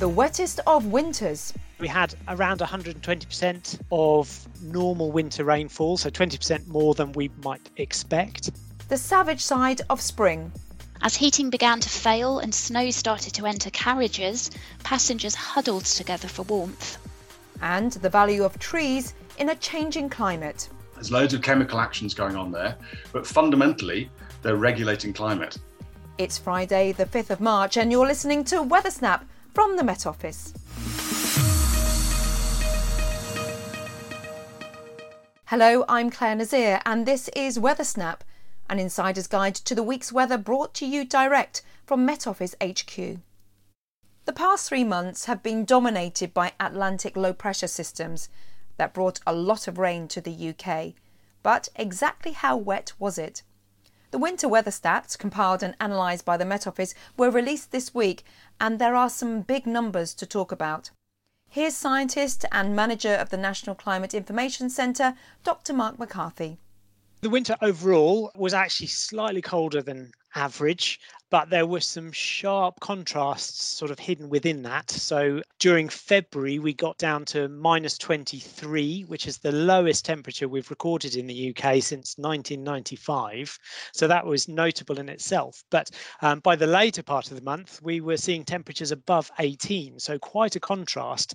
The wettest of winters. We had around 120% of normal winter rainfall, so 20% more than we might expect. The savage side of spring. As heating began to fail and snow started to enter carriages, passengers huddled together for warmth. And the value of trees in a changing climate. There's loads of chemical actions going on there, but fundamentally, they're regulating climate. It's Friday, the 5th of March, and you're listening to Weather Snap from the Met Office. Hello, I'm Clare Nasir, and this is Weather Snap, an insider's guide to the week's weather brought to you direct from Met Office HQ. The past three months have been dominated by Atlantic low pressure systems that brought a lot of rain to the UK. But exactly how wet was it? The winter weather stats, compiled and analysed by the Met Office, were released this week, and there are some big numbers to talk about. Here's scientist and manager of the National Climate Information Centre, Dr. Mark McCarthy. The winter overall was actually slightly colder than average, but there were some sharp contrasts sort of hidden within that. So during February, we got down to minus 23, which is the lowest temperature we've recorded in the UK since 1995. So that was notable in itself. But um, by the later part of the month, we were seeing temperatures above 18, so quite a contrast.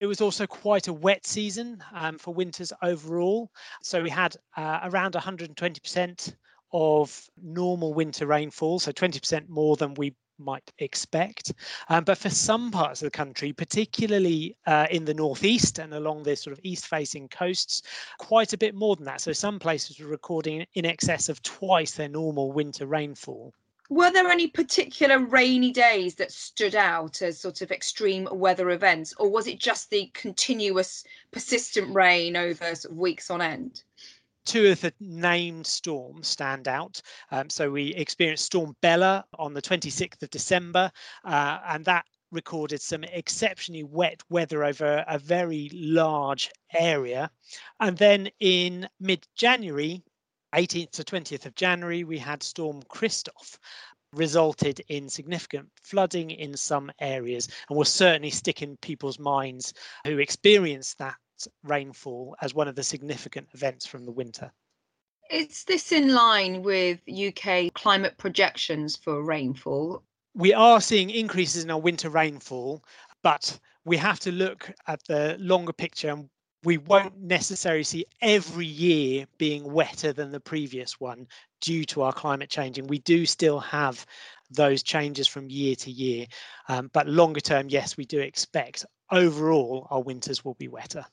It was also quite a wet season um, for winters overall. So we had uh, around 120% of normal winter rainfall, so 20% more than we might expect. Um, but for some parts of the country, particularly uh, in the northeast and along the sort of east facing coasts, quite a bit more than that. So some places were recording in excess of twice their normal winter rainfall. Were there any particular rainy days that stood out as sort of extreme weather events, or was it just the continuous, persistent rain over weeks on end? Two of the named storms stand out. Um, so we experienced Storm Bella on the 26th of December, uh, and that recorded some exceptionally wet weather over a very large area. And then in mid January, 18th to 20th of January, we had Storm Christoph, resulted in significant flooding in some areas and will certainly stick in people's minds who experienced that rainfall as one of the significant events from the winter. Is this in line with UK climate projections for rainfall? We are seeing increases in our winter rainfall, but we have to look at the longer picture and we won't necessarily see every year being wetter than the previous one due to our climate changing. We do still have those changes from year to year, um, but longer term, yes, we do expect overall our winters will be wetter.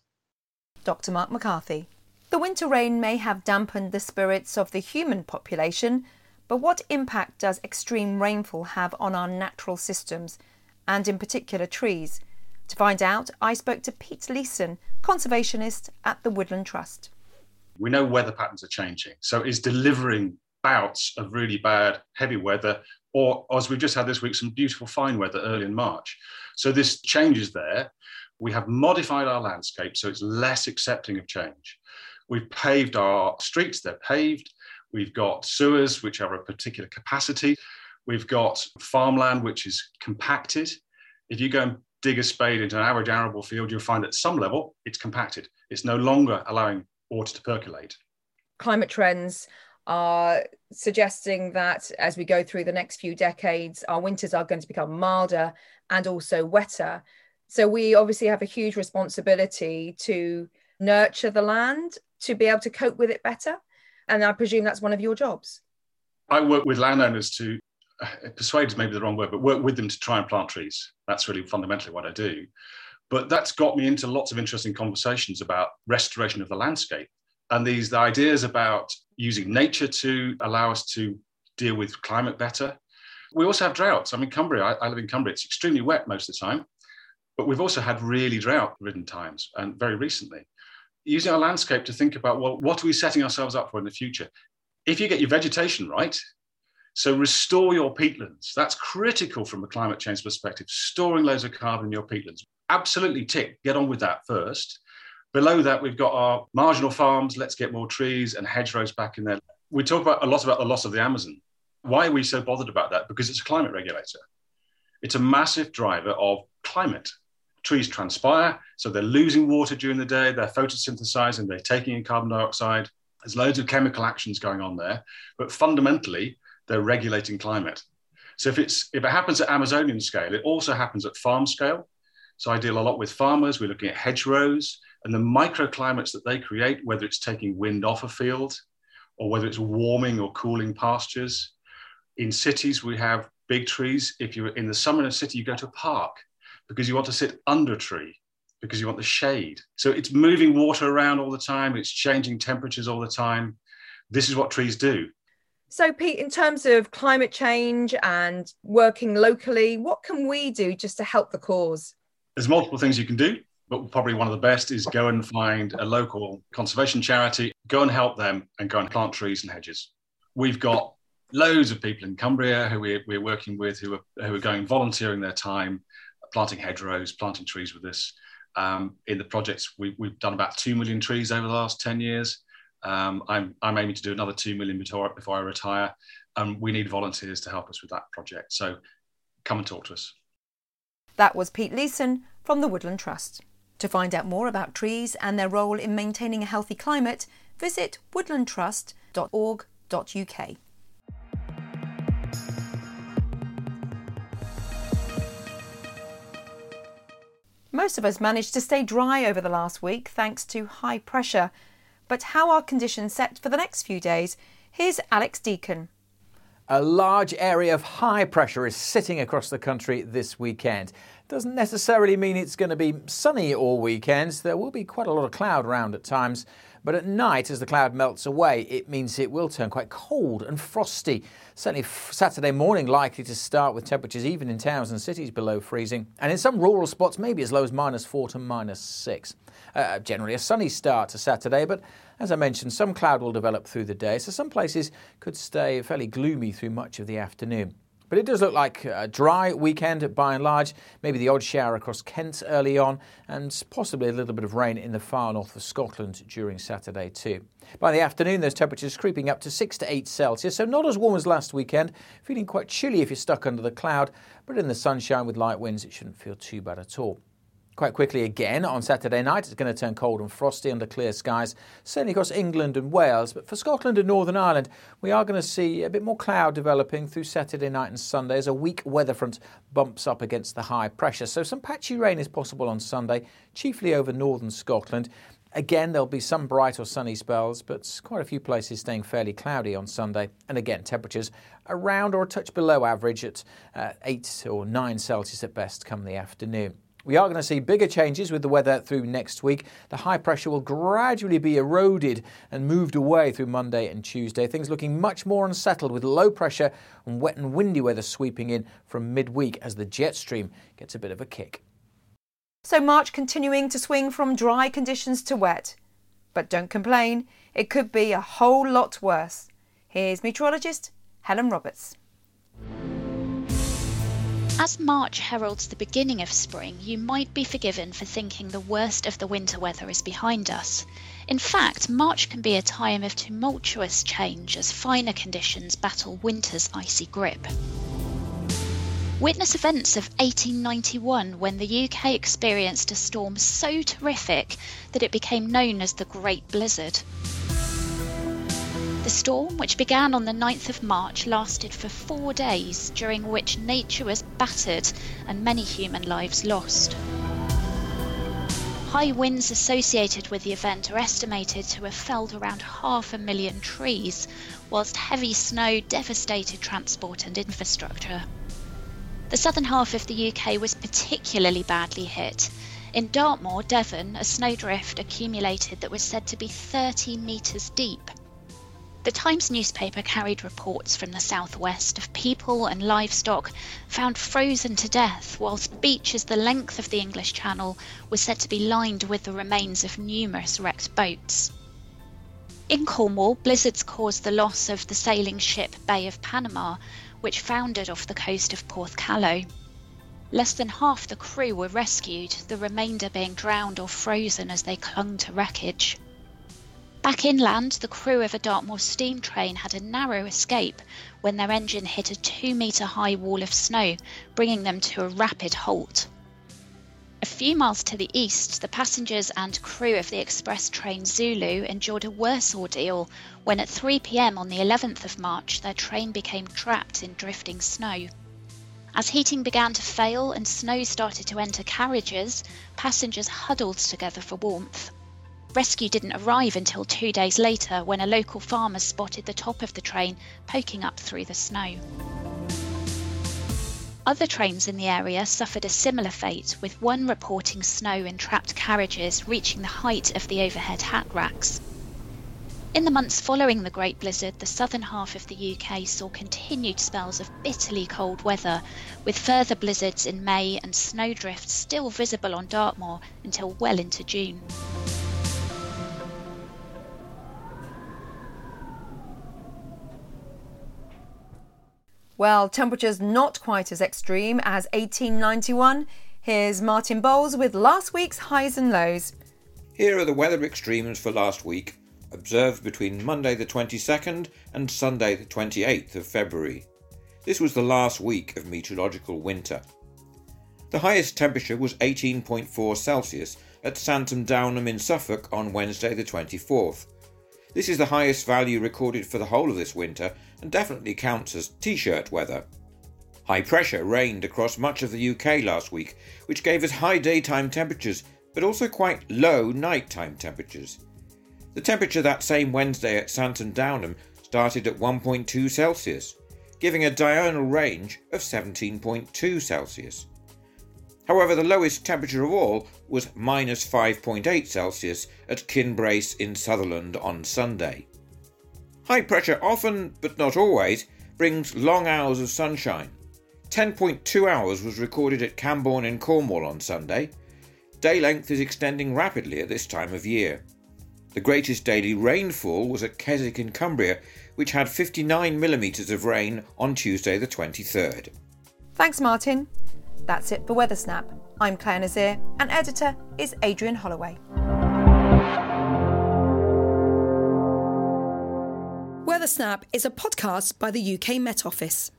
Dr. Mark McCarthy. The winter rain may have dampened the spirits of the human population, but what impact does extreme rainfall have on our natural systems, and in particular trees? To find out, I spoke to Pete Leeson, conservationist at the Woodland Trust. We know weather patterns are changing, so is delivering bouts of really bad heavy weather, or as we've just had this week, some beautiful fine weather early in March. So this changes there. We have modified our landscape so it's less accepting of change. We've paved our streets, they're paved. We've got sewers, which are a particular capacity. We've got farmland, which is compacted. If you go and dig a spade into an average arable field, you'll find at some level it's compacted. It's no longer allowing water to percolate. Climate trends are suggesting that as we go through the next few decades, our winters are going to become milder and also wetter. So we obviously have a huge responsibility to nurture the land to be able to cope with it better. And I presume that's one of your jobs. I work with landowners to uh, persuade is maybe the wrong word, but work with them to try and plant trees. That's really fundamentally what I do. But that's got me into lots of interesting conversations about restoration of the landscape and these the ideas about using nature to allow us to deal with climate better. We also have droughts. I mean, Cumbria, I, I live in Cumbria, it's extremely wet most of the time. But we've also had really drought ridden times and very recently. Using our landscape to think about, well, what are we setting ourselves up for in the future? If you get your vegetation right, so restore your peatlands. That's critical from a climate change perspective, storing loads of carbon in your peatlands. Absolutely tick, get on with that first. Below that, we've got our marginal farms. Let's get more trees and hedgerows back in there. We talk about a lot about the loss of the Amazon. Why are we so bothered about that? Because it's a climate regulator. It's a massive driver of climate. Trees transpire, so they're losing water during the day, they're photosynthesizing, they're taking in carbon dioxide. There's loads of chemical actions going on there, but fundamentally, they're regulating climate. So if it's if it happens at Amazonian scale, it also happens at farm scale. So I deal a lot with farmers. We're looking at hedgerows and the microclimates that they create, whether it's taking wind off a field or whether it's warming or cooling pastures. In cities, we have big trees. If you're in the summer in a city, you go to a park because you want to sit under a tree because you want the shade. So it's moving water around all the time. It's changing temperatures all the time. This is what trees do. So, Pete, in terms of climate change and working locally, what can we do just to help the cause? There's multiple things you can do, but probably one of the best is go and find a local conservation charity, go and help them, and go and plant trees and hedges. We've got loads of people in Cumbria who we're, we're working with who are, who are going volunteering their time, planting hedgerows, planting trees with us. Um, in the projects, we, we've done about 2 million trees over the last 10 years. Um, I'm, I'm aiming to do another 2 million before, before I retire. And we need volunteers to help us with that project. So come and talk to us. That was Pete Leeson from the Woodland Trust. To find out more about trees and their role in maintaining a healthy climate, visit woodlandtrust.org.uk. Most of us managed to stay dry over the last week thanks to high pressure. But how are conditions set for the next few days? Here's Alex Deacon. A large area of high pressure is sitting across the country this weekend. Doesn't necessarily mean it's going to be sunny all weekends. There will be quite a lot of cloud around at times. But at night, as the cloud melts away, it means it will turn quite cold and frosty. Certainly Saturday morning likely to start with temperatures even in towns and cities below freezing. And in some rural spots, maybe as low as minus four to minus six. Uh, generally a sunny start to Saturday, but as I mentioned, some cloud will develop through the day, so some places could stay fairly gloomy through much of the afternoon. But it does look like a dry weekend by and large. Maybe the odd shower across Kent early on, and possibly a little bit of rain in the far north of Scotland during Saturday too. By the afternoon, those temperatures creeping up to 6 to 8 Celsius, so not as warm as last weekend. Feeling quite chilly if you're stuck under the cloud, but in the sunshine with light winds, it shouldn't feel too bad at all. Quite quickly again on Saturday night, it's going to turn cold and frosty under clear skies, certainly across England and Wales. But for Scotland and Northern Ireland, we are going to see a bit more cloud developing through Saturday night and Sunday as a weak weather front bumps up against the high pressure. So some patchy rain is possible on Sunday, chiefly over northern Scotland. Again, there'll be some bright or sunny spells, but quite a few places staying fairly cloudy on Sunday. And again, temperatures around or a touch below average at uh, 8 or 9 Celsius at best come the afternoon. We are going to see bigger changes with the weather through next week. The high pressure will gradually be eroded and moved away through Monday and Tuesday. Things looking much more unsettled with low pressure and wet and windy weather sweeping in from midweek as the jet stream gets a bit of a kick. So, March continuing to swing from dry conditions to wet. But don't complain, it could be a whole lot worse. Here's meteorologist Helen Roberts. As March heralds the beginning of spring, you might be forgiven for thinking the worst of the winter weather is behind us. In fact, March can be a time of tumultuous change as finer conditions battle winter's icy grip. Witness events of 1891 when the UK experienced a storm so terrific that it became known as the Great Blizzard. The storm, which began on the 9th of March, lasted for four days, during which nature was battered and many human lives lost. High winds associated with the event are estimated to have felled around half a million trees, whilst heavy snow devastated transport and infrastructure. The southern half of the UK was particularly badly hit. In Dartmoor, Devon, a snowdrift accumulated that was said to be 30 metres deep. The Times newspaper carried reports from the southwest of people and livestock found frozen to death, whilst beaches the length of the English Channel were said to be lined with the remains of numerous wrecked boats. In Cornwall, blizzards caused the loss of the sailing ship Bay of Panama, which foundered off the coast of Porthcallow. Less than half the crew were rescued, the remainder being drowned or frozen as they clung to wreckage. Back inland, the crew of a Dartmoor steam train had a narrow escape when their engine hit a two metre high wall of snow, bringing them to a rapid halt. A few miles to the east, the passengers and crew of the express train Zulu endured a worse ordeal when at 3 pm on the 11th of March their train became trapped in drifting snow. As heating began to fail and snow started to enter carriages, passengers huddled together for warmth. Rescue didn't arrive until two days later when a local farmer spotted the top of the train poking up through the snow. Other trains in the area suffered a similar fate, with one reporting snow in trapped carriages reaching the height of the overhead hat racks. In the months following the Great Blizzard, the southern half of the UK saw continued spells of bitterly cold weather, with further blizzards in May and snowdrifts still visible on Dartmoor until well into June. Well, temperatures not quite as extreme as 1891. Here's Martin Bowles with last week's highs and lows. Here are the weather extremes for last week, observed between Monday the 22nd and Sunday the 28th of February. This was the last week of meteorological winter. The highest temperature was 18.4 Celsius at Santon Downham in Suffolk on Wednesday the 24th. This is the highest value recorded for the whole of this winter and definitely counts as t shirt weather. High pressure reigned across much of the UK last week, which gave us high daytime temperatures but also quite low nighttime temperatures. The temperature that same Wednesday at Santon Downham started at 1.2 Celsius, giving a diurnal range of 17.2 Celsius. However, the lowest temperature of all was minus 5.8 Celsius at Kinbrace in Sutherland on Sunday. High pressure often, but not always, brings long hours of sunshine. 10.2 hours was recorded at Camborne in Cornwall on Sunday. Day length is extending rapidly at this time of year. The greatest daily rainfall was at Keswick in Cumbria, which had 59 millimetres of rain on Tuesday the 23rd. Thanks, Martin. That's it for Weather Snap. I'm Clare Nasir, and editor is Adrian Holloway. Weather Snap is a podcast by the UK Met Office.